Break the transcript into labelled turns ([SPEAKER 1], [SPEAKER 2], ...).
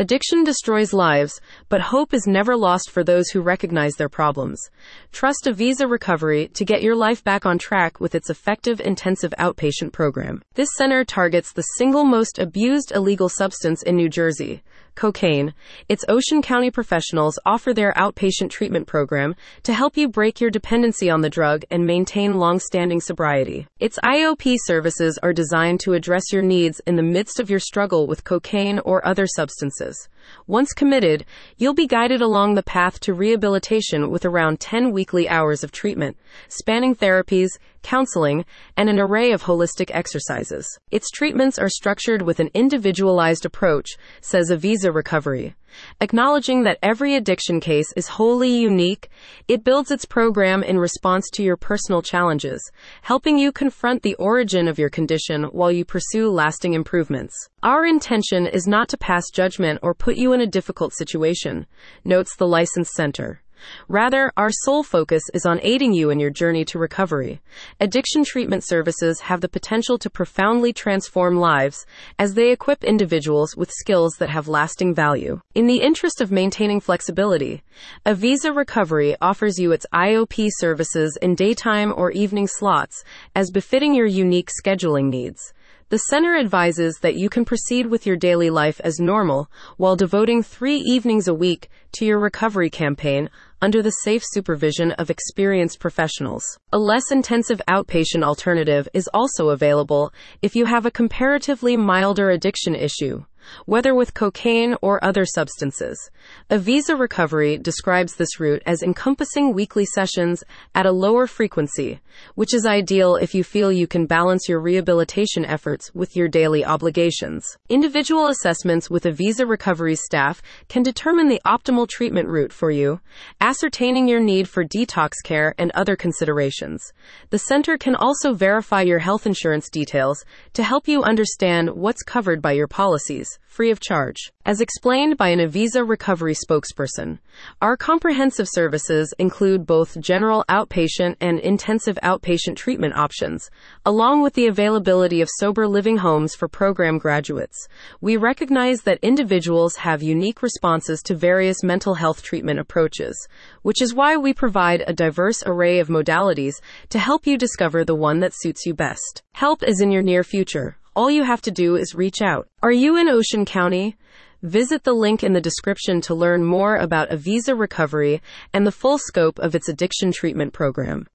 [SPEAKER 1] Addiction destroys lives, but hope is never lost for those who recognize their problems. Trust Avisa Recovery to get your life back on track with its effective intensive outpatient program. This center targets the single most abused illegal substance in New Jersey, cocaine. Its Ocean County professionals offer their outpatient treatment program to help you break your dependency on the drug and maintain long-standing sobriety. Its IOP services are designed to address your needs in the midst of your struggle with cocaine or other substances. Once committed, you'll be guided along the path to rehabilitation with around 10 weekly hours of treatment, spanning therapies, counseling, and an array of holistic exercises. Its treatments are structured with an individualized approach, says Avisa Recovery. Acknowledging that every addiction case is wholly unique, it builds its program in response to your personal challenges, helping you confront the origin of your condition while you pursue lasting improvements. Our intention is not to pass judgment or put you in a difficult situation, notes the licensed center. Rather, our sole focus is on aiding you in your journey to recovery. Addiction treatment services have the potential to profoundly transform lives as they equip individuals with skills that have lasting value. In the interest of maintaining flexibility, Avisa Recovery offers you its IOP services in daytime or evening slots as befitting your unique scheduling needs. The center advises that you can proceed with your daily life as normal while devoting three evenings a week to your recovery campaign under the safe supervision of experienced professionals. A less intensive outpatient alternative is also available if you have a comparatively milder addiction issue whether with cocaine or other substances. Avisa Recovery describes this route as encompassing weekly sessions at a lower frequency, which is ideal if you feel you can balance your rehabilitation efforts with your daily obligations. Individual assessments with Avisa Recovery staff can determine the optimal treatment route for you, ascertaining your need for detox care and other considerations. The center can also verify your health insurance details to help you understand what's covered by your policies free of charge. As explained by an Avisa recovery spokesperson, our comprehensive services include both general outpatient and intensive outpatient treatment options, along with the availability of sober living homes for program graduates. We recognize that individuals have unique responses to various mental health treatment approaches, which is why we provide a diverse array of modalities to help you discover the one that suits you best. Help is in your near future. All you have to do is reach out. Are you in Ocean County? Visit the link in the description to learn more about Avisa Recovery and the full scope of its addiction treatment program.